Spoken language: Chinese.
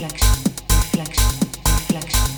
reflection, reflection, reflection.